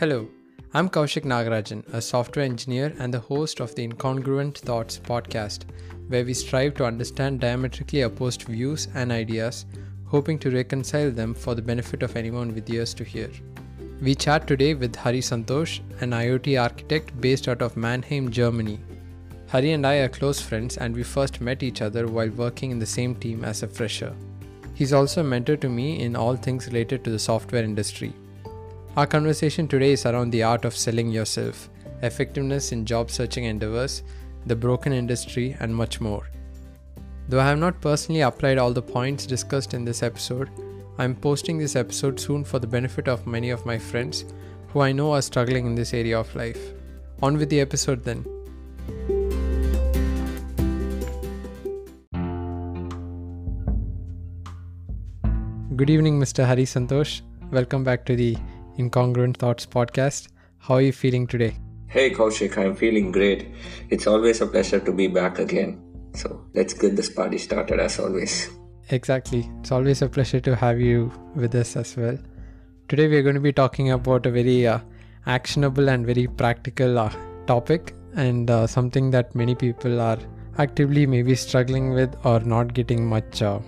Hello, I'm Kaushik Nagarajan, a software engineer and the host of the Incongruent Thoughts podcast, where we strive to understand diametrically opposed views and ideas, hoping to reconcile them for the benefit of anyone with ears to hear. We chat today with Hari Santosh, an IoT architect based out of Mannheim, Germany. Hari and I are close friends, and we first met each other while working in the same team as a fresher. He's also a mentor to me in all things related to the software industry. Our conversation today is around the art of selling yourself, effectiveness in job searching endeavors, the broken industry, and much more. Though I have not personally applied all the points discussed in this episode, I am posting this episode soon for the benefit of many of my friends who I know are struggling in this area of life. On with the episode then. Good evening, Mr. Hari Santosh. Welcome back to the Incongruent Thoughts podcast. How are you feeling today? Hey Kaushik, I'm feeling great. It's always a pleasure to be back again. So let's get this party started as always. Exactly. It's always a pleasure to have you with us as well. Today we're going to be talking about a very uh, actionable and very practical uh, topic and uh, something that many people are actively maybe struggling with or not getting much uh,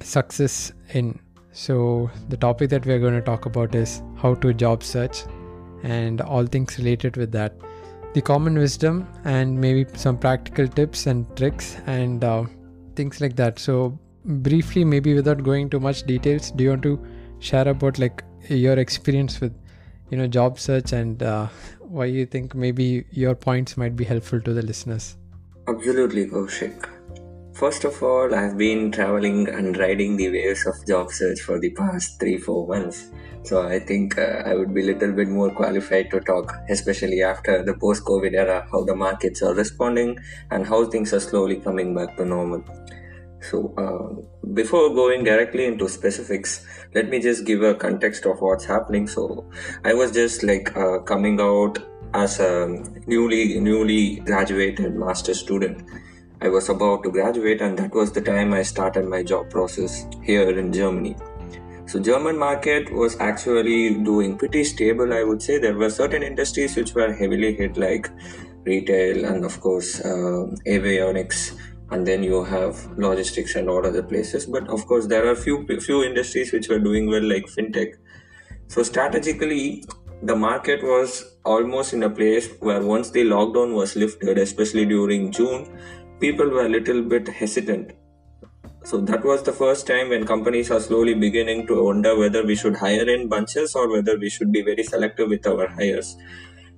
success in so, the topic that we're going to talk about is how to job search and all things related with that. The common wisdom and maybe some practical tips and tricks and uh, things like that. So, briefly, maybe without going too much details, do you want to share about like your experience with you know job search and uh, why you think maybe your points might be helpful to the listeners? Absolutely, Kaushik. First of all, I've been traveling and riding the waves of job search for the past three, four months. So I think uh, I would be a little bit more qualified to talk, especially after the post COVID era, how the markets are responding and how things are slowly coming back to normal. So, uh, before going directly into specifics, let me just give a context of what's happening. So, I was just like uh, coming out as a newly newly graduated master student I was about to graduate, and that was the time I started my job process here in Germany. So German market was actually doing pretty stable. I would say there were certain industries which were heavily hit, like retail and of course uh, avionics, and then you have logistics and all other places. But of course there are few few industries which were doing well, like fintech. So strategically, the market was almost in a place where once the lockdown was lifted, especially during June, people were a little bit hesitant. So that was the first time when companies are slowly beginning to wonder whether we should hire in bunches or whether we should be very selective with our hires.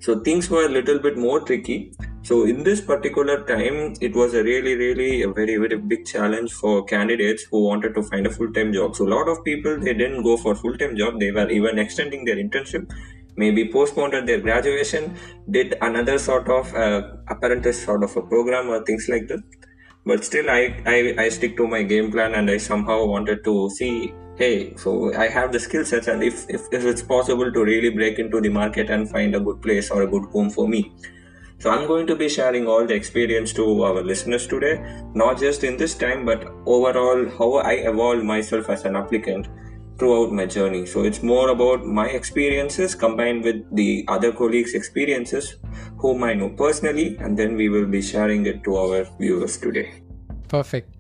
So things were a little bit more tricky. So in this particular time, it was a really, really a very, very big challenge for candidates who wanted to find a full-time job. So a lot of people they didn't go for full-time job. They were even extending their internship maybe postponed their graduation, did another sort of uh, apprentice sort of a program or things like that. But still, I, I, I stick to my game plan and I somehow wanted to see, hey, so I have the skill sets and if, if, if it's possible to really break into the market and find a good place or a good home for me. So I'm going to be sharing all the experience to our listeners today, not just in this time, but overall how I evolved myself as an applicant throughout my journey. So it's more about my experiences combined with the other colleagues' experiences whom I know personally, and then we will be sharing it to our viewers today. Perfect.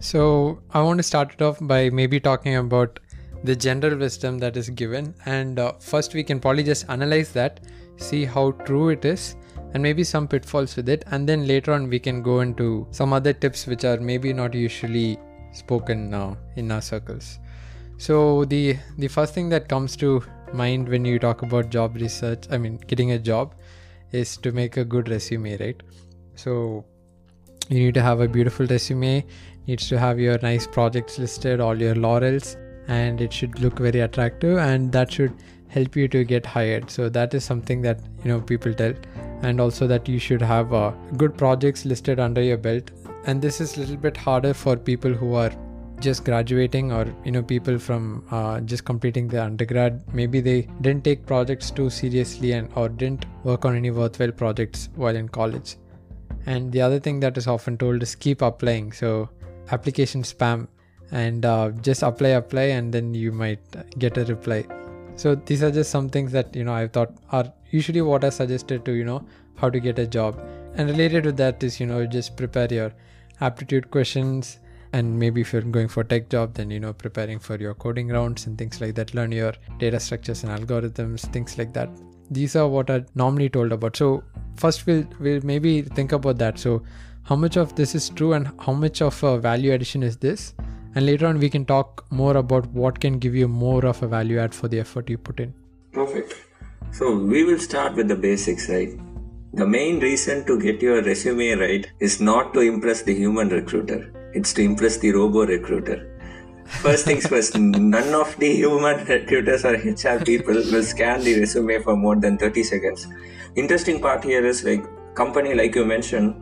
So I want to start it off by maybe talking about the general wisdom that is given, and uh, first we can probably just analyze that, see how true it is. And maybe some pitfalls with it, and then later on we can go into some other tips which are maybe not usually spoken now in our circles. So the the first thing that comes to mind when you talk about job research, I mean getting a job, is to make a good resume, right? So you need to have a beautiful resume, needs to have your nice projects listed, all your laurels, and it should look very attractive and that should help you to get hired. So that is something that you know people tell, and also that you should have uh, good projects listed under your belt. And this is a little bit harder for people who are just graduating or you know people from uh, just completing their undergrad maybe they didn't take projects too seriously and or didn't work on any worthwhile projects while in college. And the other thing that is often told is keep applying. So application spam and uh, just apply apply and then you might get a reply. So these are just some things that you know i thought are usually what i suggested to you know how to get a job. And related to that is you know just prepare your aptitude questions and maybe if you're going for tech job then you know preparing for your coding rounds and things like that. Learn your data structures and algorithms things like that. These are what are normally told about. So first we'll, we'll maybe think about that. So how much of this is true and how much of a value addition is this? And later on we can talk more about what can give you more of a value add for the effort you put in. Perfect. So we will start with the basics right? The main reason to get your resume right is not to impress the human recruiter it's to impress the robo recruiter. First things first none of the human recruiters or hr people will scan the resume for more than 30 seconds. Interesting part here is like company like you mentioned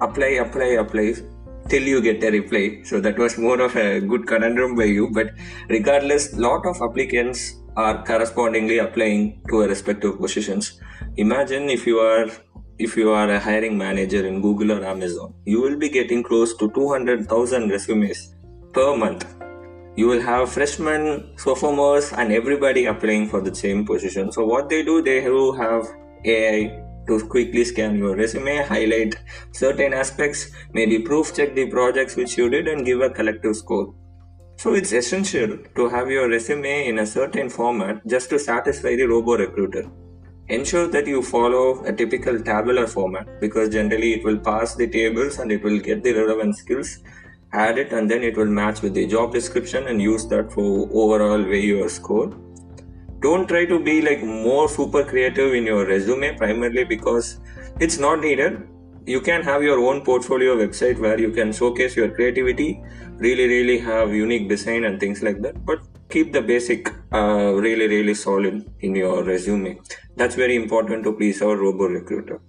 apply apply apply till you get a reply. So that was more of a good conundrum by you. But regardless lot of applicants are correspondingly applying to a respective positions. Imagine if you are if you are a hiring manager in google or amazon you will be getting close to 200000 resumes per month you will have freshmen sophomores and everybody applying for the same position so what they do they do have ai to quickly scan your resume, highlight certain aspects, maybe proof check the projects which you did and give a collective score. So it's essential to have your resume in a certain format just to satisfy the robo recruiter. Ensure that you follow a typical tabular format because generally it will pass the tables and it will get the relevant skills, add it and then it will match with the job description and use that for overall weigh your score. Don't try to be like more super creative in your resume primarily because it's not needed. You can have your own portfolio website where you can showcase your creativity really really have unique design and things like that but keep the basic uh, really really solid in your resume. That's very important to please our robo recruiter.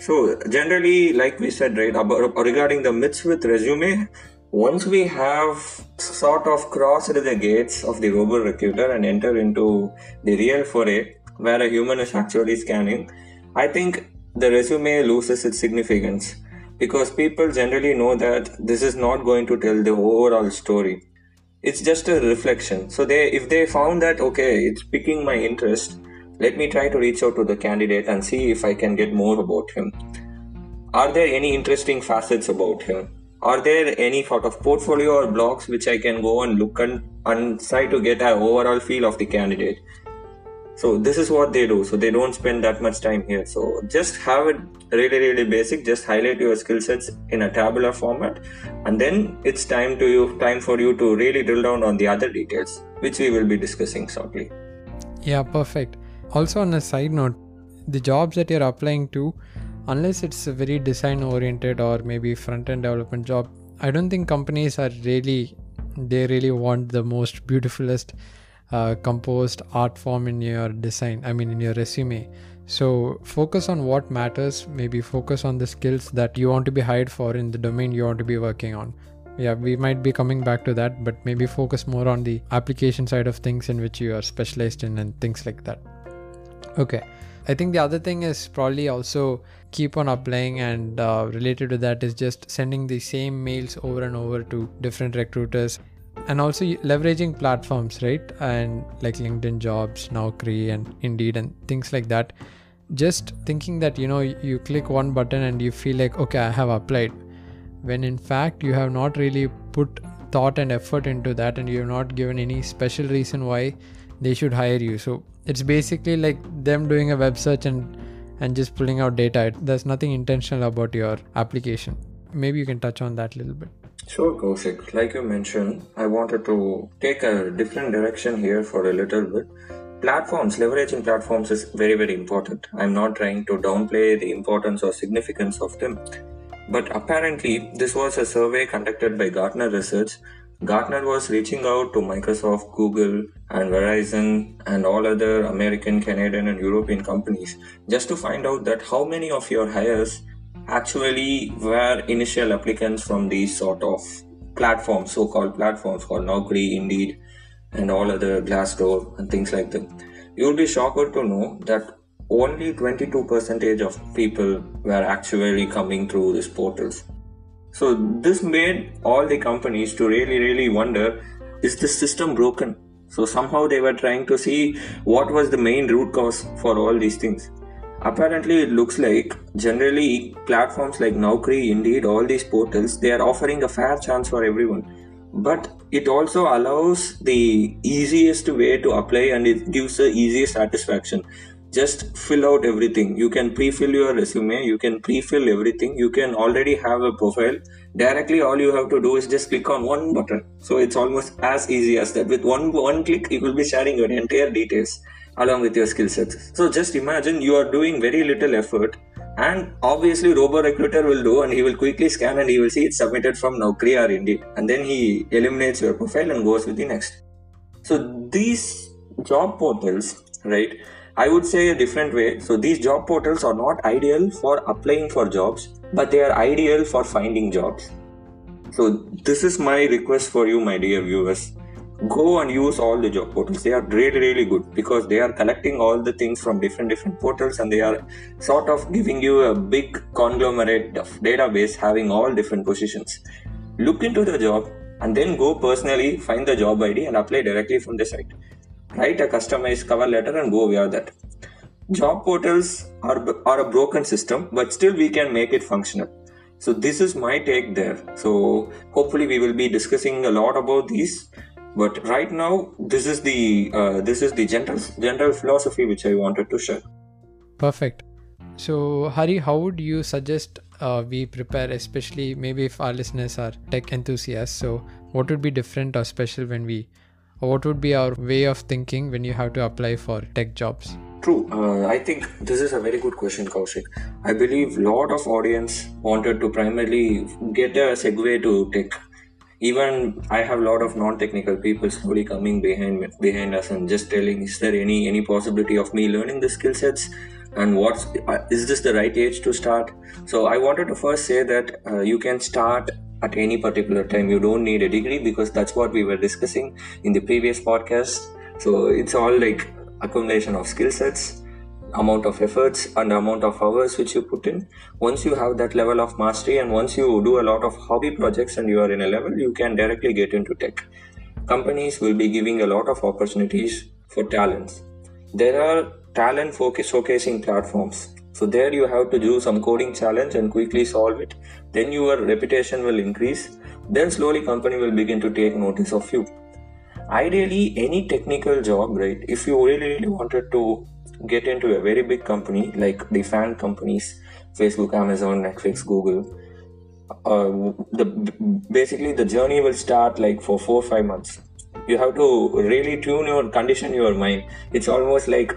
So generally like we said right about regarding the myths with resume once we have sort of crossed the gates of the robo recruiter and enter into the real foray where a human is actually scanning, I think the resume loses its significance. Because people generally know that this is not going to tell the overall story. It's just a reflection. So they if they found that okay, it's piquing my interest, let me try to reach out to the candidate and see if I can get more about him. Are there any interesting facets about him? are there any sort of portfolio or blogs which I can go and look and, and try to get an overall feel of the candidate? So this is what they do. So they don't spend that much time here. So just have it really, really basic. Just highlight your skill sets in a tabular format, and then it's time to you time for you to really drill down on the other details, which we will be discussing shortly. Yeah, perfect. Also, on a side note, the jobs that you're applying to unless it's a very design oriented or maybe front end development job i don't think companies are really they really want the most beautifulest composed art form in your design i mean in your resume. So focus on what matters. Maybe focus on the skills that you want to be hired for in the domain you want to be working on. Yeah we might be coming back to that but maybe focus more on the application side of things in which you are specialized in and things like that. Okay I think the other thing is probably also keep on applying, and uh, related to that is just sending the same mails over and over to different recruiters and also leveraging platforms, right? And like LinkedIn Jobs, Naukri, and Indeed, and things like that. Just thinking that you know you click one button and you feel like okay, I have applied, when in fact you have not really put thought and effort into that, and you have not given any special reason why they should hire you. So it's basically like them doing a web search and and just pulling out data there's nothing intentional about your application maybe you can touch on that a little bit Sure, Kaushik. Like you mentioned, I wanted to take a different direction here for a little bit. Platforms, leveraging platforms is very, very important. I'm not trying to downplay the importance or significance of them. But apparently, this was a survey conducted by Gartner Research Gartner was reaching out to Microsoft, Google, and Verizon and all other American, Canadian, and European companies just to find out that how many of your hires actually were initial applicants from these sort of platforms, so-called platforms called Naukri, Indeed, and all other Glassdoor and things like that. You'll be shocked to know that only 22% of people were actually coming through these portals. So this made all the companies to really, really wonder: Is the system broken? So somehow they were trying to see what was the main root cause for all these things. Apparently, it looks like generally platforms like Naukri, Indeed, all these portals, they are offering a fair chance for everyone. But it also allows the easiest way to apply and it gives the easiest satisfaction. Just fill out everything. You can pre-fill your resume you can pre-fill everything. You can already have a profile. Directly all you have to do is just click on one button. So it's almost as easy as that. With one one click you will be sharing your entire details along with your skill sets so just imagine you are doing very little effort and obviously robo recruiter will do and he will quickly scan and he will see it's submitted from Naukri or Indeed and then he eliminates your profile and goes with the next so these job portals right I would say a different way. So these job portals are not ideal for applying for jobs, but they are ideal for finding jobs. So this is my request for you, my dear viewers. Go and use all the job portals. They are really, really good because they are collecting all the things from different different portals and they are sort of giving you a big conglomerate of database having all different positions. Look into the job and then go personally find the job ID and apply directly from the site write a customized cover letter and go via that job portals are, are a broken system but still we can make it functional so this is my take there so hopefully we will be discussing a lot about these but right now this is the uh, this is the general general philosophy which i wanted to share. Perfect. So hari how would you suggest uh, we prepare especially maybe if our listeners are tech enthusiasts so what would be different or special when we or what would be our way of thinking when you have to apply for tech jobs? True. Uh, i think this is a very good question kaushik. I believe lot of audience wanted to primarily get a segue to tech even i have a lot of non-technical people slowly coming behind behind us and just telling is there any any possibility of me learning the skill sets? And what's uh, is this the right age to start? So i wanted to first say that uh, you can start at any particular time. You don't need a degree because that's what we were discussing in the previous podcast. So it's all like accumulation of skill sets amount of efforts and amount of hours which you put in once you have that level of mastery and once you do a lot of hobby projects and you are in a level you can directly get into tech companies will be giving a lot of opportunities for talents there are talent focus showcasing platforms so there you have to do some coding challenge and quickly solve it. Then your reputation will increase. Then slowly company will begin to take notice of you. Ideally, any technical job, right? If you really, really wanted to get into a very big company like the fan companies, Facebook, Amazon, Netflix, Google, uh, the basically the journey will start like for four five months. You have to really tune your condition your mind. It's almost like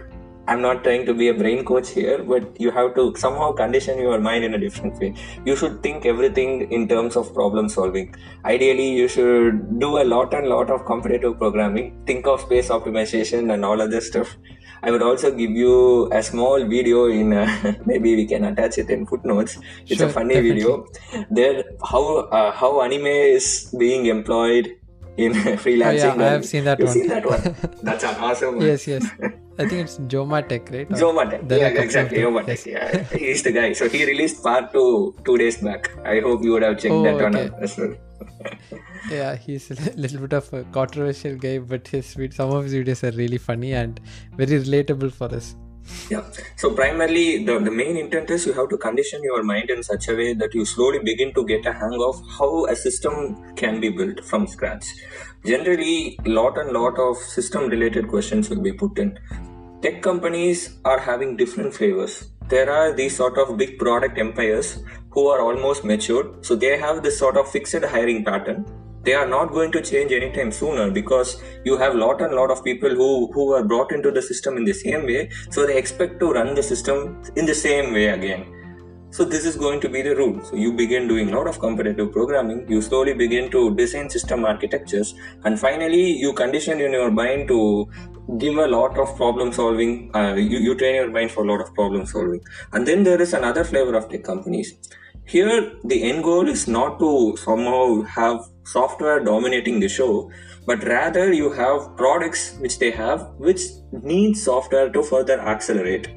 I'm not trying to be a brain coach here, but you have to somehow condition your mind in a different way. You should think everything in terms of problem solving. Ideally, you should do a lot and lot of competitive programming, think of space optimization and all other stuff. I would also give you a small video in uh, maybe we can attach it in footnotes. It's sure, a funny definitely. video. There, how uh, how anime is being employed in freelancing. Oh, yeah, I have seen that You've one. Seen that one. That's an awesome one. yes, yes. I think it's Jomatech, right? Jomatech. Yeah, exactly. Jomatech. Yes. Yeah, he's the guy. So he released part two two days back. I hope you would have checked oh, that one okay. as well. Yeah, he's a little bit of a controversial guy, but his some of his videos are really funny and very relatable for us. Yeah. So primarily the, the main intent is you have to condition your mind in such a way that you slowly begin to get a hang of how a system can be built from scratch. Generally, lot and lot of system related questions will be put in. Tech companies are having different flavors. There are these sort of big product empires who are almost matured. So they have this sort of fixed hiring pattern. They are not going to change anytime sooner because you have lot and lot of people who who are brought into the system in the same way so they expect to run the system in the same way again. So this is going to be the rule. So you begin doing a lot of competitive programming you slowly begin to design system architectures and finally you condition in your mind to give a lot of problem solving uh, you, you train your mind for a lot of problem solving. And then there is another flavor of tech companies here, the end goal is not to somehow have software dominating the show, but rather you have products which they have which need software to further accelerate.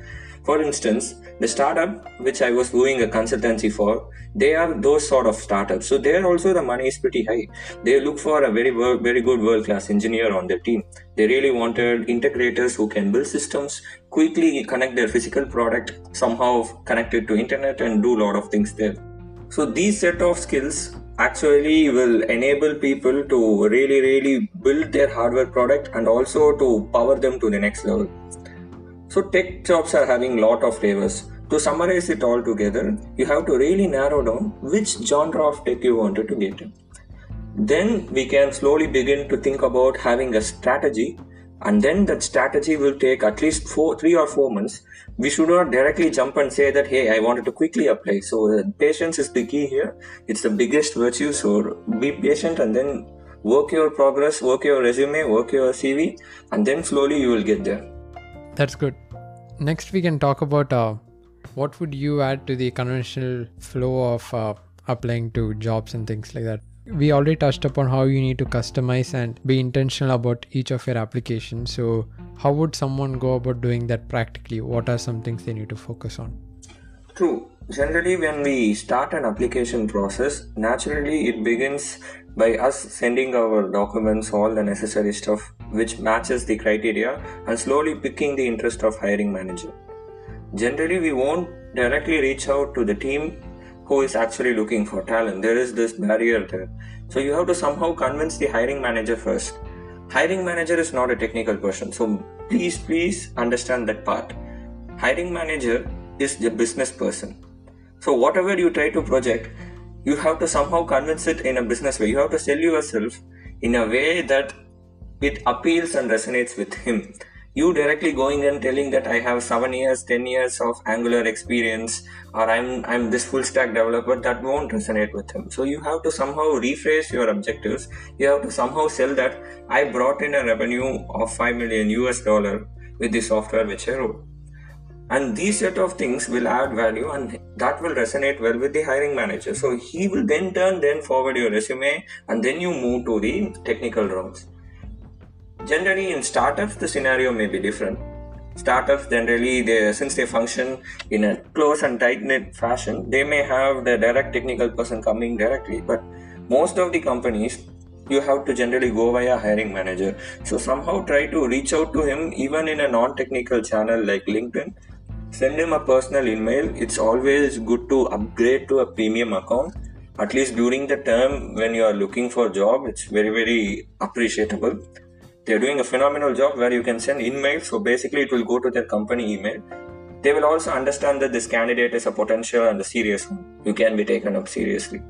For instance, the startup which I was doing a consultancy for, they are those sort of startups. So there also the money is pretty high. They look for a very very good world class engineer on their team. They really wanted integrators who can build systems, quickly connect their physical product, somehow connected to internet and do a lot of things there. So these set of skills actually will enable people to really really build their hardware product and also to power them to the next level so tech jobs are having lot of flavors. To summarize it all together you have to really narrow down which genre of tech you wanted to get then we can slowly begin to think about having a strategy and then that strategy will take at least four three or four months. We should not directly jump and say that hey i wanted to quickly apply. So uh, patience is the key here. It's the biggest virtue. So be patient and then work your progress work your resume work your cv and then slowly you will get there. That's good next we can talk about uh, what would you add to the conventional flow of uh, applying to jobs and things like that? We already touched upon how you need to customize and be intentional about each of your applications. So how would someone go about doing that practically? What are some things they need to focus on? True. Generally when we start an application process naturally it begins by us sending our documents all the necessary stuff which matches the criteria and slowly picking the interest of hiring manager generally we won't directly reach out to the team who is actually looking for talent. There is this barrier there. So you have to somehow convince the hiring manager first. Hiring manager is not a technical person. So please, please understand that part. Hiring manager is the business person. So whatever you try to project, you have to somehow convince it in a business way. You have to sell yourself in a way that it appeals and resonates with him you directly going and telling that I have seven years, ten years of Angular experience, or I'm I'm this full stack developer, that won't resonate with him. So you have to somehow rephrase your objectives. You have to somehow sell that I brought in a revenue of five million US dollar with the software which I wrote. And these set of things will add value and that will resonate well with the hiring manager. So he will then turn then forward your resume and then you move to the technical rounds generally in startups the scenario may be different. Startups generally they since they function in a close and tight knit fashion they may have the direct technical person coming directly but most of the companies you have to generally go via hiring manager. So somehow try to reach out to him even in a non-technical channel like linkedin. Send him a personal email. It's always good to upgrade to a premium account. At least during the term when you are looking for job it's very very appreciable they're doing a phenomenal job where you can send email so basically it will go to their company email. They will also understand that this candidate is a potential and a serious one. You can be taken up seriously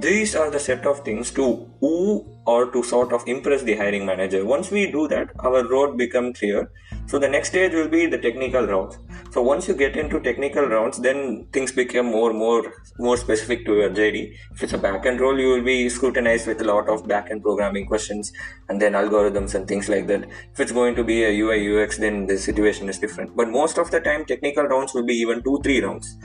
these are the set of things to woo or to sort of impress the hiring manager. Once we do that our road become clear. So the next stage will be the technical rounds. So once you get into technical rounds then things become more more more specific to your jd if it's a backend role you will be scrutinized with a lot of backend programming questions and then algorithms and things like that. If it's going to be a ui ux then the situation is different. But most of the time technical rounds will be even two three rounds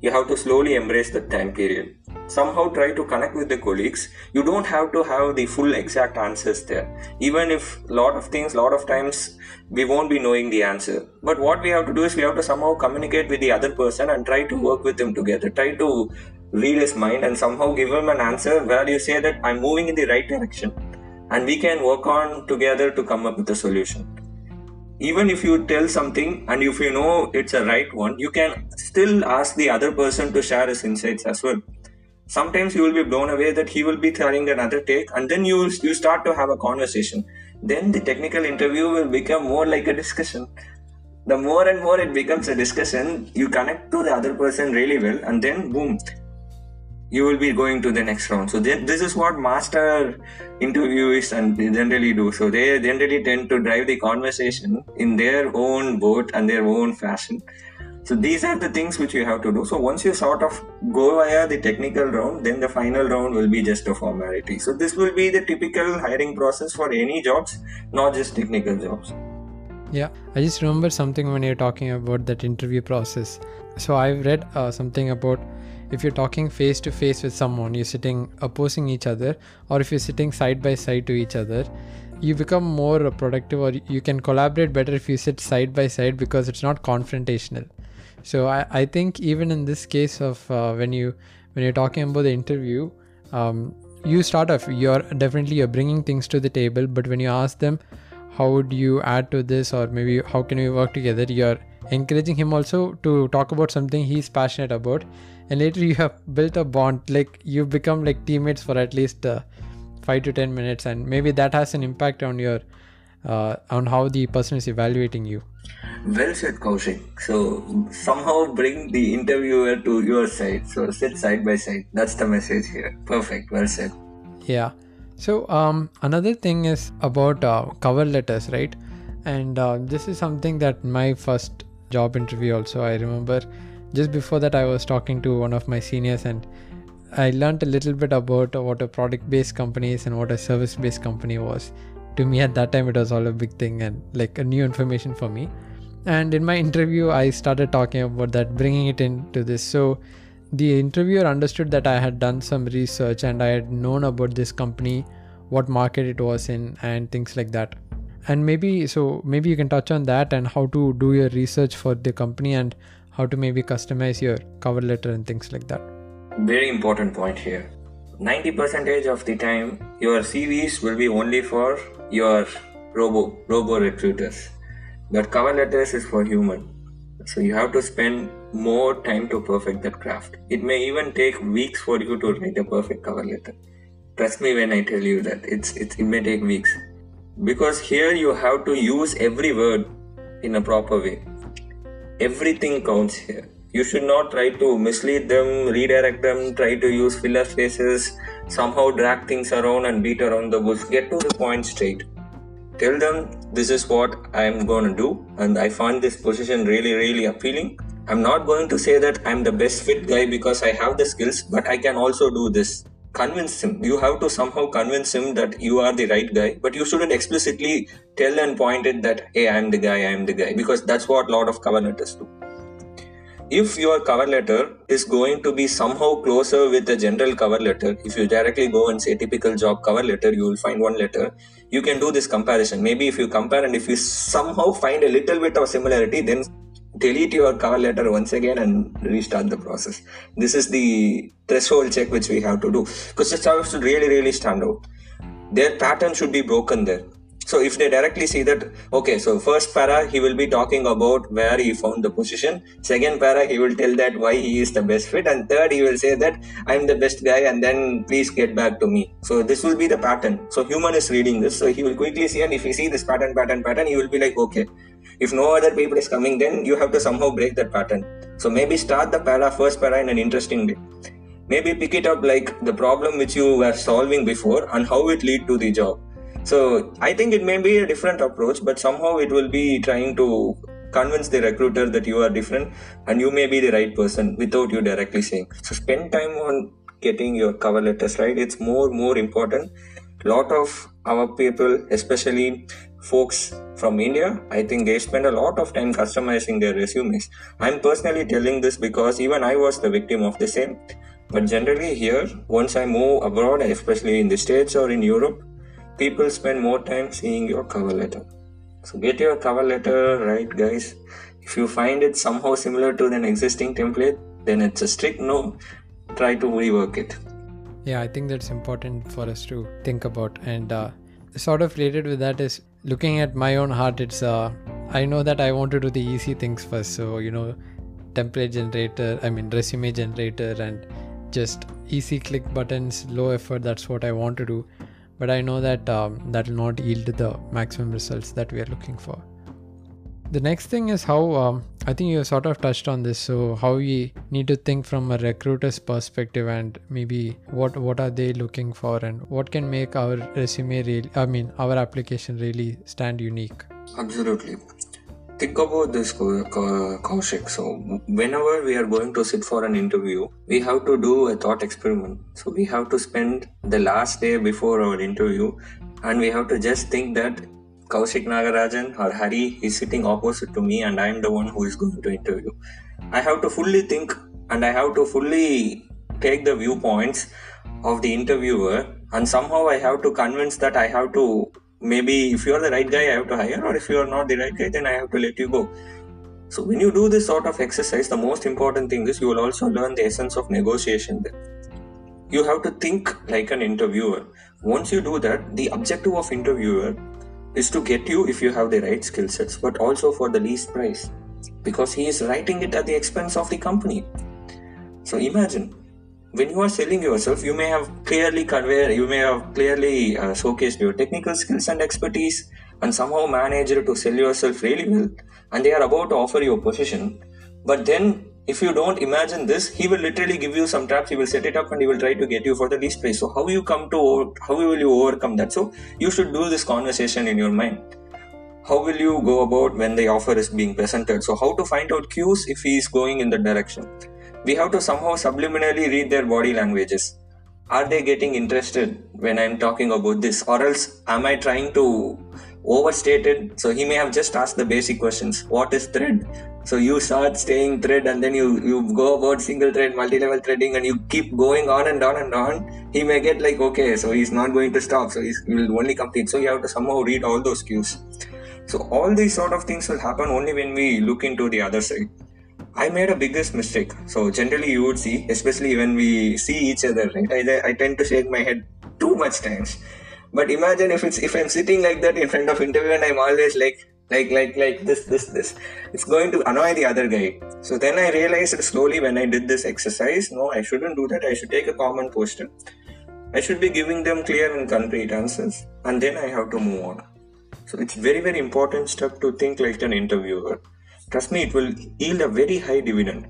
you have to slowly embrace the time period. Somehow try to connect with the colleagues. You don't have to have the full exact answers there. Even if lot of things lot of times we won't be knowing the answer. But what we have to do is we have to somehow communicate with the other person and try to work with them together. Try to read his mind and somehow give him an answer where you say that i'm moving in the right direction. And we can work on together to come up with a solution even if you tell something and if you know it's a right one you can still ask the other person to share his insights as well. Sometimes you will be blown away that he will be throwing another take and then you you start to have a conversation. Then the technical interview will become more like a discussion. The more and more it becomes a discussion you connect to the other person really well and then boom you will be going to the next round. So this is what master interviewees and generally do. So they generally tend to drive the conversation in their own boat and their own fashion. So these are the things which you have to do. So once you sort of go via the technical round, then the final round will be just a formality. So this will be the typical hiring process for any jobs, not just technical jobs. Yeah, I just remember something when you're talking about that interview process. So I've read uh, something about if you're talking face to face with someone, you're sitting opposing each other, or if you're sitting side by side to each other, you become more productive or you can collaborate better if you sit side by side because it's not confrontational so i, I think even in this case of uh, when you when you're talking about the interview um, you start off you're definitely you're bringing things to the table but when you ask them how would you add to this or maybe how can we work together you're encouraging him also to talk about something he's passionate about and later you have built a bond like you've become like teammates for at least uh, 5 to 10 minutes and maybe that has an impact on your uh, on how the person is evaluating you well said Kaushik. So somehow bring the interviewer to your side. So sit side by side. That's the message here. Perfect. Well said. Yeah. So um, another thing is about uh, cover letters, right? And uh, this is something that my first job interview also I remember just before that I was talking to one of my seniors and I learned a little bit about what a product based company is and what a service based company was. To me at that time it was all a big thing and like a new information for me. And in my interview I started talking about that, bringing it into this. So the interviewer understood that I had done some research and I had known about this company, what market it was in, and things like that. And maybe so maybe you can touch on that and how to do your research for the company and how to maybe customize your cover letter and things like that. Very important point here. 90 percentage of the time your cvs will be only for your robo robo recruiters. But cover letters is for human. So you have to spend more time to perfect that craft. It may even take weeks for you to write a perfect cover letter. Trust me when i tell you that it's, it's it may take weeks. Because here you have to use every word in a proper way. Everything counts here. You should not try to mislead them redirect them try to use filler phrases somehow drag things around and beat around the bush. Get to the point straight. Tell them this is what i am to do and i find this position really really appealing i'm not going to say that i'm the best fit guy because i have the skills but i can also do this convince him. You have to somehow convince him that you are the right guy, but you shouldn't explicitly tell and point it that, hey, I'm the guy, I'm the guy, because that's what a lot of cover letters do. If your cover letter is going to be somehow closer with the general cover letter, if you directly go and say typical job cover letter, you will find one letter. You can do this comparison. Maybe if you compare and if you somehow find a little bit of similarity, then delete your cover letter once again and restart the process. This is the threshold check which we have to do because the stuff should really, really stand out. Their pattern should be broken there. So if they directly see that, okay, so first para he will be talking about where he found the position. Second para he will tell that why he is the best fit, and third he will say that I'm the best guy, and then please get back to me. So this will be the pattern. So human is reading this, so he will quickly see, and if he see this pattern, pattern, pattern, he will be like, okay, if no other people is coming then you have to somehow break that pattern. So maybe start the para first para in an interesting way. Maybe pick it up like the problem which you were solving before and how it lead to the job. So i think it may be a different approach but somehow it will be trying to convince the recruiter that you are different and you may be the right person without you directly saying. So spend time on getting your cover letters right? It's more more important. Lot of our people especially folks from India, I think they spend a lot of time customizing their resumes. I'm personally telling this because even I was the victim of the same. But generally, here, once I move abroad, especially in the States or in Europe, people spend more time seeing your cover letter. So get your cover letter right, guys. If you find it somehow similar to an existing template, then it's a strict no. Try to rework it. Yeah, I think that's important for us to think about. And uh, sort of related with that is looking at my own heart it's uh i know that i want to do the easy things first. So you know template generator i mean resume generator and just easy click buttons low effort that's what i want to do. But i know that um, that will not yield the maximum results that we are looking for the next thing is how um, I think you sort of touched on this. So how we need to think from a recruiter's perspective, and maybe what what are they looking for, and what can make our resume really, I mean, our application really stand unique. Absolutely. Think about this, Kaushik. So, whenever we are going to sit for an interview, we have to do a thought experiment. So, we have to spend the last day before our interview and we have to just think that Kaushik Nagarajan or Hari is sitting opposite to me and I am the one who is going to interview. I have to fully think and I have to fully take the viewpoints of the interviewer and somehow I have to convince that I have to maybe if you are the right guy, I have to hire, or if you are not the right guy, then I have to let you go. So when you do this sort of exercise, the most important thing is you will also learn the essence of negotiation. Then you have to think like an interviewer. Once you do that, the objective of interviewer is to get you if you have the right skill sets, but also for the least price, because he is writing it at the expense of the company. So imagine when you are selling yourself, you may have clearly conveyed, you may have clearly uh, showcased your technical skills and expertise, and somehow managed to sell yourself really well, and they are about to offer you a position. But then, if you don't imagine this, he will literally give you some traps. He will set it up, and he will try to get you for the least price. So how you come to, how will you overcome that? So you should do this conversation in your mind how will you go about when the offer is being presented so how to find out cues if he is going in the direction we have to somehow subliminally read their body languages. Are they getting interested when I'm talking about this? Or else am I trying to overstate it? So he may have just asked the basic questions. What is thread? So you start staying thread and then you, you go about single thread, multi-level threading and you keep going on and on and on. He may get like, okay, so he's not going to stop. So he will only complete. So you have to somehow read all those cues. So all these sort of things will happen only when we look into the other side. I made a biggest mistake. So generally, you would see, especially when we see each other, right? I, I tend to shake my head too much times. But imagine if it's if I'm sitting like that in front of interview and I'm always like like like like this this this. It's going to annoy the other guy. So then i realized slowly when i did this exercise no i shouldn't do that. I should take a common question i should be giving them clear and concrete answers and then i have to move on. So it's very very important step to think like an interviewer. Trust me, it will yield a very high dividend,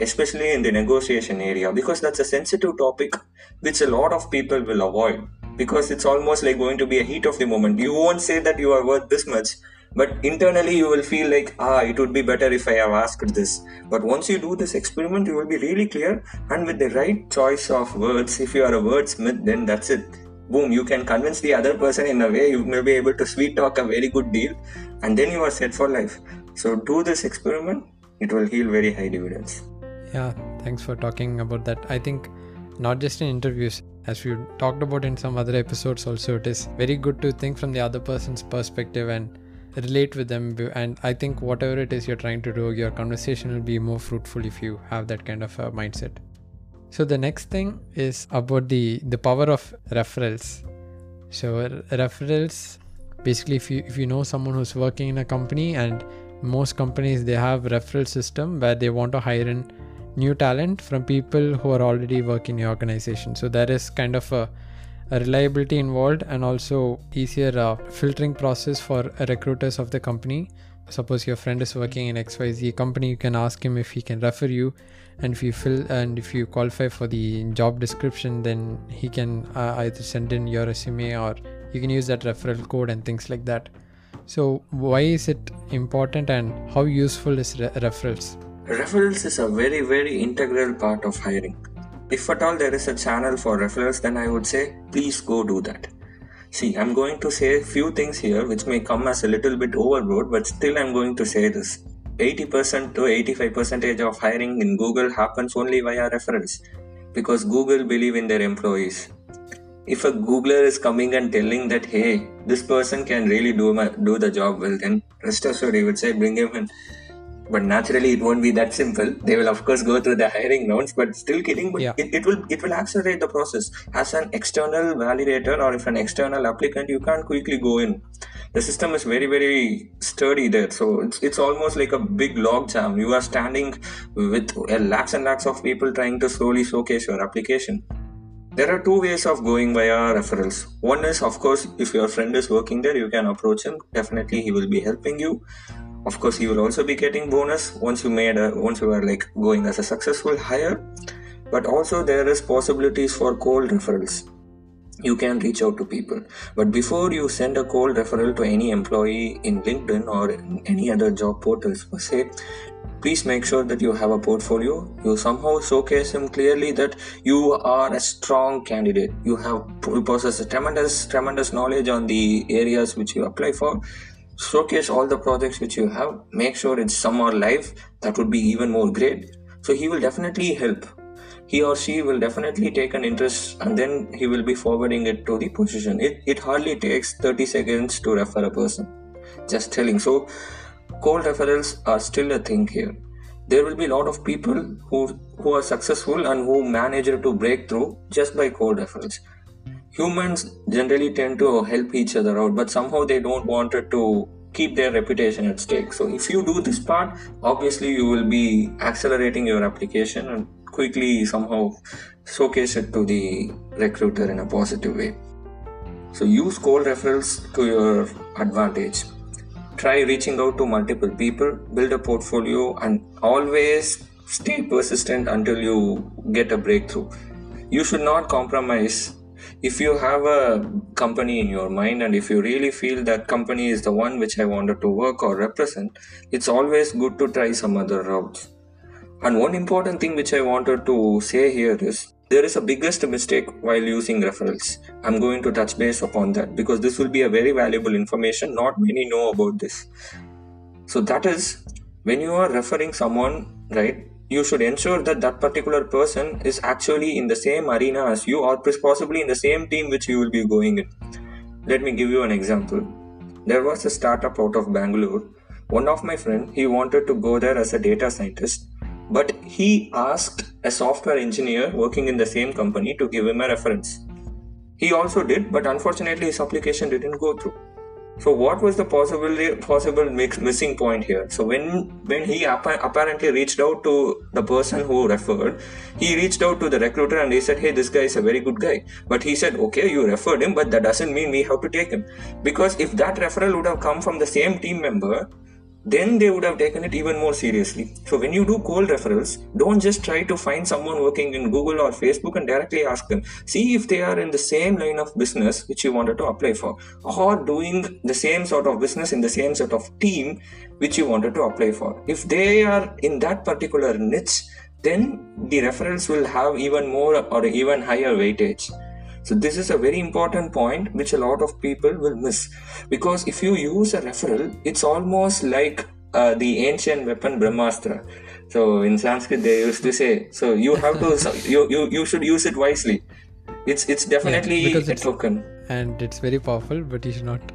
especially in the negotiation area, because that's a sensitive topic which a lot of people will avoid because it's almost like going to be a heat of the moment. You won't say that you are worth this much, but internally you will feel like, ah, it would be better if I have asked this. But once you do this experiment, you will be really clear, and with the right choice of words, if you are a wordsmith, then that's it. Boom, you can convince the other person in a way you may be able to sweet talk a very good deal, and then you are set for life. So do this experiment, it will yield very high dividends. Yeah, thanks for talking about that. I think not just in interviews, as we talked about in some other episodes also, it is very good to think from the other person's perspective and relate with them. And I think whatever it is you're trying to do, your conversation will be more fruitful if you have that kind of a mindset. So the next thing is about the the power of referrals. So referrals basically if you if you know someone who's working in a company and most companies they have referral system where they want to hire in new talent from people who are already working in the organization so there is kind of a reliability involved and also easier uh, filtering process for recruiters of the company suppose your friend is working in xyz company you can ask him if he can refer you and if you fill and if you qualify for the job description then he can uh, either send in your resume or you can use that referral code and things like that so, why is it important and how useful is re- referrals? Referrals is a very, very integral part of hiring. If at all there is a channel for referrals, then I would say please go do that. See, I'm going to say a few things here which may come as a little bit overboard, but still I'm going to say this. 80% to 85% of hiring in Google happens only via referrals because Google believe in their employees if a googler is coming and telling that hey this person can really do my, do the job well then rest assured he would say bring him in but naturally it won't be that simple they will of course go through the hiring rounds but still kidding but yeah. it, it will it will accelerate the process as an external validator or if an external applicant you can't quickly go in the system is very very sturdy there so it's, it's almost like a big log jam you are standing with uh, lakhs and lakhs of people trying to slowly showcase your application there are two ways of going via referrals. One is, of course, if your friend is working there, you can approach him. Definitely, he will be helping you. Of course, you will also be getting bonus once you made a, once you are like going as a successful hire. But also, there is possibilities for cold referrals you can reach out to people. But before you send a cold referral to any employee in LinkedIn or any other job portals per se, please make sure that you have a portfolio. You somehow showcase him clearly that you are a strong candidate. You have you possess a tremendous tremendous knowledge on the areas which you apply for. Showcase all the projects which you have. Make sure it's somewhere live. That would be even more great. So he will definitely help he or she will definitely take an interest and then he will be forwarding it to the position. It, it hardly takes 30 seconds to refer a person. Just telling. So, cold referrals are still a thing here. There will be a lot of people who, who are successful and who manage to break through just by cold referrals. Humans generally tend to help each other out, but somehow they don't want it to keep their reputation at stake. So, if you do this part, obviously you will be accelerating your application and quickly somehow showcase it to the recruiter in a positive way. So use cold referrals to your advantage. Try reaching out to multiple people, build a portfolio, and always stay persistent until you get a breakthrough. You should not compromise. If you have a company in your mind and if you really feel that company is the one which I wanted to work or represent, it's always good to try some other routes and one important thing which I wanted to say here is there is a biggest mistake while using referrals. I'm going to touch base upon that because this will be a very valuable information. Not many know about this. So that is when you are referring someone, right? You should ensure that that particular person is actually in the same arena as you or possibly in the same team which you will be going in. Let me give you an example. There was a startup out of Bangalore. One of my friend, he wanted to go there as a data scientist but he asked a software engineer working in the same company to give him a reference. He also did, but unfortunately his application didn't go through. So what was the possible possible mix, missing point here? So when when he appa- apparently reached out to the person who referred, he reached out to the recruiter and he said, "Hey, this guy is a very good guy." But he said, "Okay, you referred him, but that doesn't mean we have to take him because if that referral would have come from the same team member, then they would have taken it even more seriously. So when you do cold referrals, don't just try to find someone working in Google or Facebook and directly ask them. See if they are in the same line of business which you wanted to apply for, or doing the same sort of business in the same sort of team which you wanted to apply for. If they are in that particular niche, then the referrals will have even more or even higher weightage. So this is a very important point which a lot of people will miss because if you use a referral, it's almost like uh, the ancient weapon Brahmastra. So in Sanskrit they used to say, so you have to so you, you you should use it wisely. It's it's definitely yeah, a it's, token. And it's very powerful, but you should not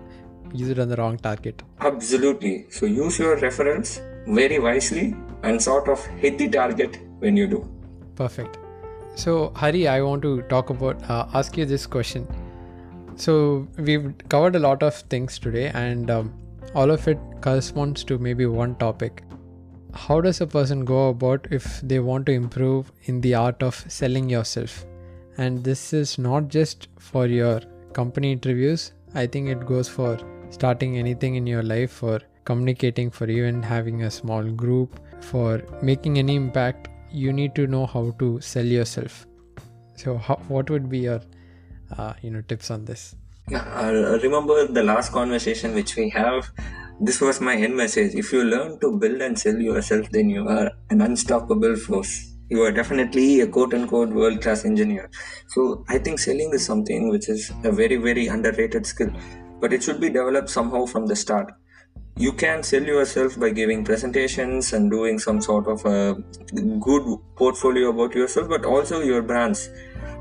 use it on the wrong target. Absolutely. So use your referrals very wisely and sort of hit the target when you do. Perfect. So, Hari, I want to talk about, uh, ask you this question. So, we've covered a lot of things today, and um, all of it corresponds to maybe one topic. How does a person go about if they want to improve in the art of selling yourself? And this is not just for your company interviews, I think it goes for starting anything in your life, for communicating, for even having a small group, for making any impact you need to know how to sell yourself. So how, what would be your uh, you know tips on this? I remember the last conversation which we have. This was my end message. If you learn to build and sell yourself then you are an unstoppable force. You are definitely a quote unquote world class engineer. So i think selling is something which is a very very underrated skill but it should be developed somehow from the start you can sell yourself by giving presentations and doing some sort of a good portfolio about yourself but also your brands.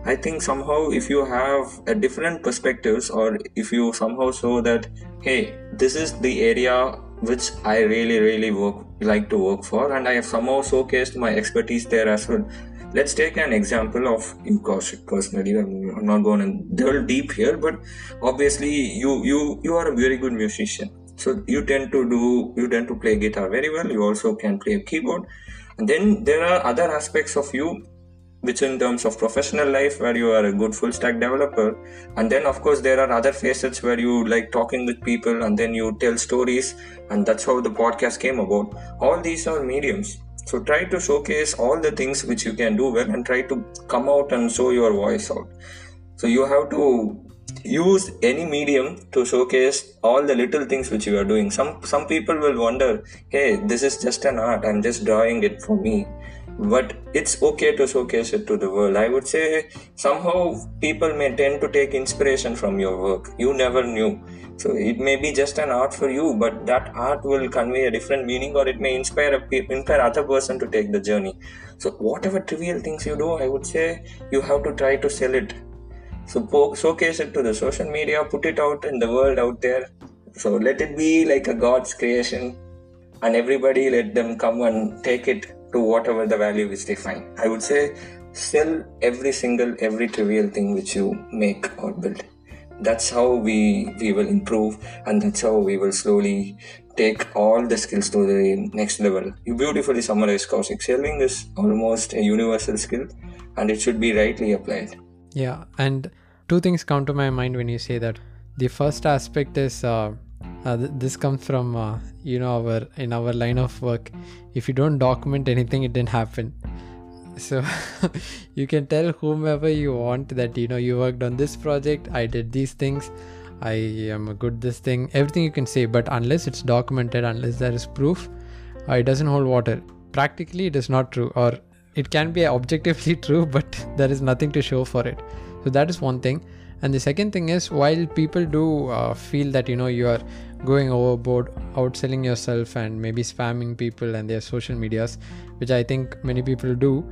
I think somehow if you have a different perspectives or if you somehow show that hey this is the area which i really really work like to work for and i have somehow showcased my expertise there as well let's take an example of you Kaushik personally i'm not going to delve deep here but obviously you you you are a very good musician so you tend to do you tend to play guitar very well. You also can play a keyboard. And then there are other aspects of you which in terms of professional life where you are a good full stack developer. And then of course there are other facets where you like talking with people and then you tell stories. And that's how the podcast came about. All these are mediums. So try to showcase all the things which you can do well and try to come out and show your voice out. So you have to use any medium to showcase all the little things which you are doing some some people will wonder hey this is just an art i'm just drawing it for me but it's okay to showcase it to the world. I would say somehow people may tend to take inspiration from your work. You never knew. So it may be just an art for you, but that art will convey a different meaning, or it may inspire a inspire other person to take the journey. So whatever trivial things you do, I would say you have to try to sell it. So showcase it to the social media, put it out in the world out there. So let it be like a God's creation, and everybody let them come and take it to whatever the value which they find. I would say sell every single, every trivial thing which you make or build. That's how we we will improve, and that's how we will slowly take all the skills to the next level. You beautifully summarized Kaushik. Selling is almost a universal skill, and it should be rightly applied. Yeah, and two things come to my mind when you say that. The first aspect is uh, uh, th- this comes from uh, you know our in our line of work. If you don't document anything it didn't happen. So you can tell whomever you want that you know you worked on this project i did these things i am good this thing everything you can say. But unless it's documented unless there is proof uh, it doesn't hold water. Practically it is not true. Or it can be objectively true but there is nothing to show for it. So that is one thing. And the second thing is while people do uh, feel that you know you are going overboard outselling yourself and maybe spamming people and their social medias which i think many people do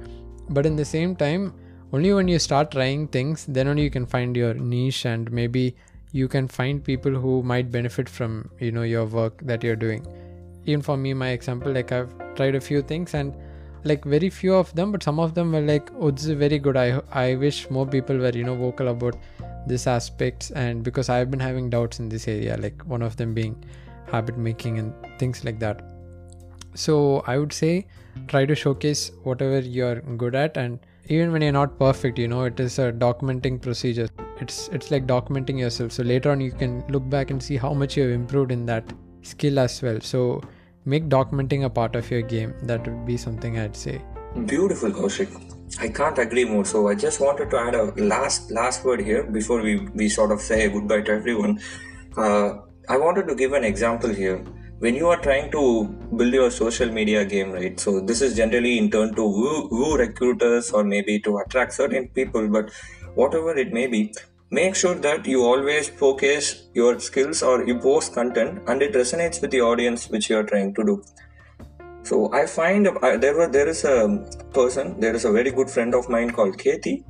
but in the same time only when you start trying things then only you can find your niche and maybe you can find people who might benefit from you know your work that you're doing. Even for me my example like i've tried a few things and like very few of them but some of them were like oh this is very good. I i wish more people were you know vocal about this aspects and because i've been having doubts in this area like one of them being habit making and things like that. So i would say try to showcase whatever you're good at. And even when you're not perfect you know it is a documenting procedure. It's it's like documenting yourself. So later on you can look back and see how much you have improved in that skill as well. So make documenting a part of your game that would be something i'd say beautiful kaushik I can't agree more. So I just wanted to add a last last word here before we we sort of say goodbye to everyone. Uh, I wanted to give an example here. When you are trying to build your social media game, right? So this is generally in turn to woo, woo recruiters or maybe to attract certain people, but whatever it may be, make sure that you always focus your skills or you post content and it resonates with the audience which you are trying to do so I find uh, there was there is a person, there is a very good friend of mine called Katie.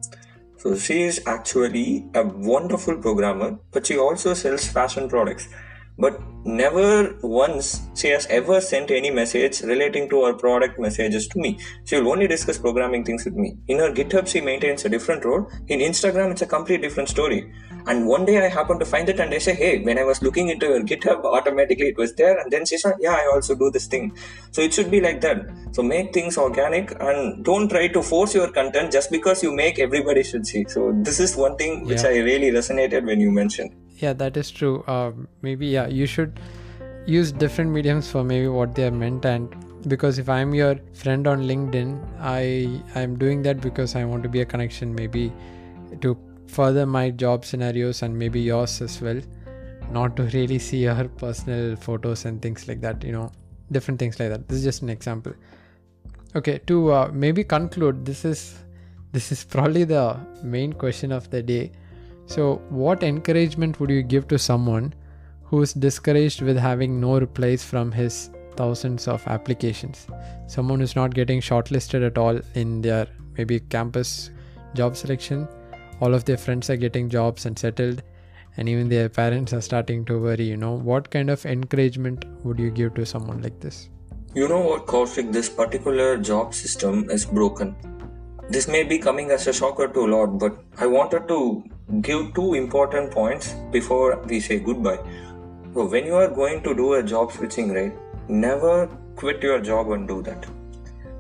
So she is actually a wonderful programmer, but she also sells fashion products but never once she has ever sent any message relating to her product messages to me. She will only discuss programming things with me. In her GitHub, she maintains a different role. In Instagram, it's a complete different story. And one day I happened to find it and I say, hey, when I was looking into her GitHub, automatically it was there. And then she said, yeah, I also do this thing. So it should be like that. So make things organic and don't try to force your content just because you make everybody should see. So this is one thing which. I really resonated when you mentioned yeah that is true. Uh, maybe yeah you should use different mediums for maybe what they are meant. And because if i'm your friend on linkedin i i'm doing that because i want to be a connection maybe to further my job scenarios and maybe yours as well. Not to really see your personal photos and things like that you know different things like that. This is just an example. Okay to uh, maybe conclude this is this is probably the main question of the day so, what encouragement would you give to someone who is discouraged with having no replies from his thousands of applications? Someone who's not getting shortlisted at all in their maybe campus job selection. All of their friends are getting jobs and settled, and even their parents are starting to worry. You know, what kind of encouragement would you give to someone like this? You know what, Kaushik, this particular job system is broken. This may be coming as a shocker to a lot, but I wanted to give two important points before we say goodbye. So, when you are going to do a job switching, right, never quit your job and do that.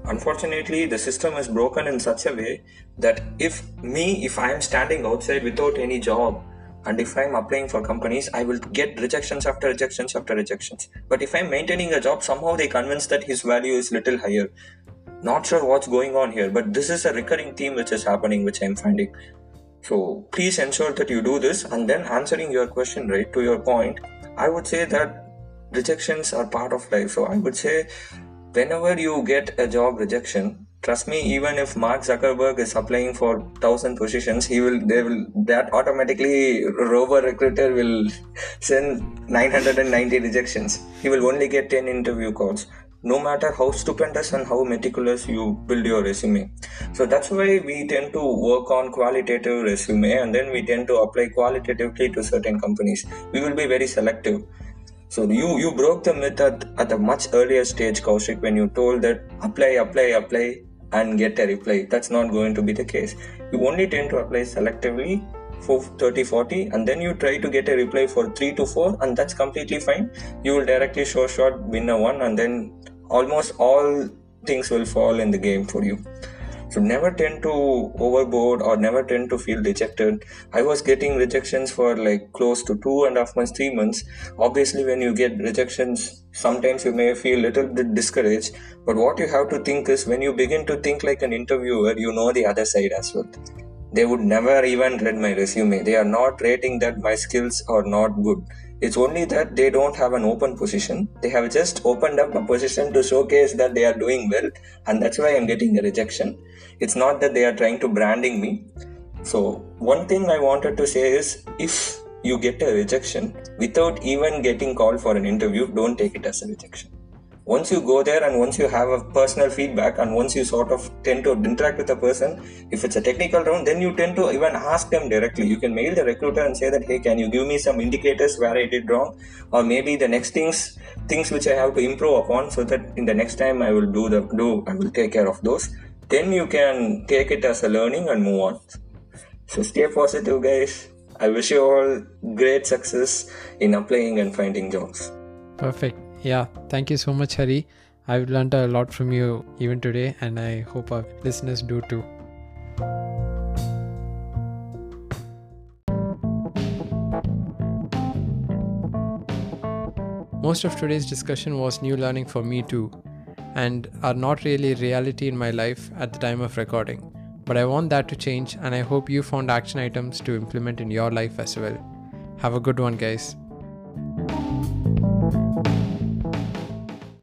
Unfortunately, the system is broken in such a way that if me, if I am standing outside without any job, and if I'm applying for companies, I will get rejections after rejections after rejections. But if I'm maintaining a job, somehow they convince that his value is little higher. Not sure what's going on here, but this is a recurring theme which is happening, which I'm finding. So please ensure that you do this and then answering your question right to your point, I would say that rejections are part of life. So I would say whenever you get a job rejection, trust me even if mark zuckerberg is applying for 1000 positions he will they will that automatically rover recruiter will send 990 rejections he will only get 10 interview calls no matter how stupendous and how meticulous you build your resume. So that's why we tend to work on qualitative resume and then we tend to apply qualitatively to certain companies. We will be very selective. So you you broke the myth at, at a much earlier stage, Kaushik, when you told that apply, apply, apply and get a reply. That's not going to be the case. You only tend to apply selectively for 30 40 and then you try to get a reply for 3 to 4 and that's completely fine you will directly show shot win a one and then almost all things will fall in the game for you. So never tend to overboard or never tend to feel rejected i was getting rejections for like close to two and a half months three months. Obviously when you get rejections sometimes you may feel a little bit discouraged. But what you have to think is when you begin to think like an interviewer you know the other side as well. They would never even read my resume. They are not rating that my skills are not good. It's only that they don't have an open position. They have just opened up a position to showcase that they are doing well, and that's why I'm getting a rejection. It's not that they are trying to branding me. So, one thing I wanted to say is if you get a rejection without even getting called for an interview, don't take it as a rejection once you go there and once you have a personal feedback and once you sort of tend to interact with a person if it's a technical round then you tend to even ask them directly. You can mail the recruiter and say that hey can you give me some indicators where i did wrong? Or maybe the next things things which i have to improve upon so that in the next time i will do the do i will take care of those. Then you can take it as a learning and move on. So stay positive guys. I wish you all great success in applying and finding jobs. Perfect yeah, thank you so much, Hari. I've learned a lot from you even today, and I hope our listeners do too. Most of today's discussion was new learning for me too, and are not really reality in my life at the time of recording. But I want that to change, and I hope you found action items to implement in your life as well. Have a good one, guys.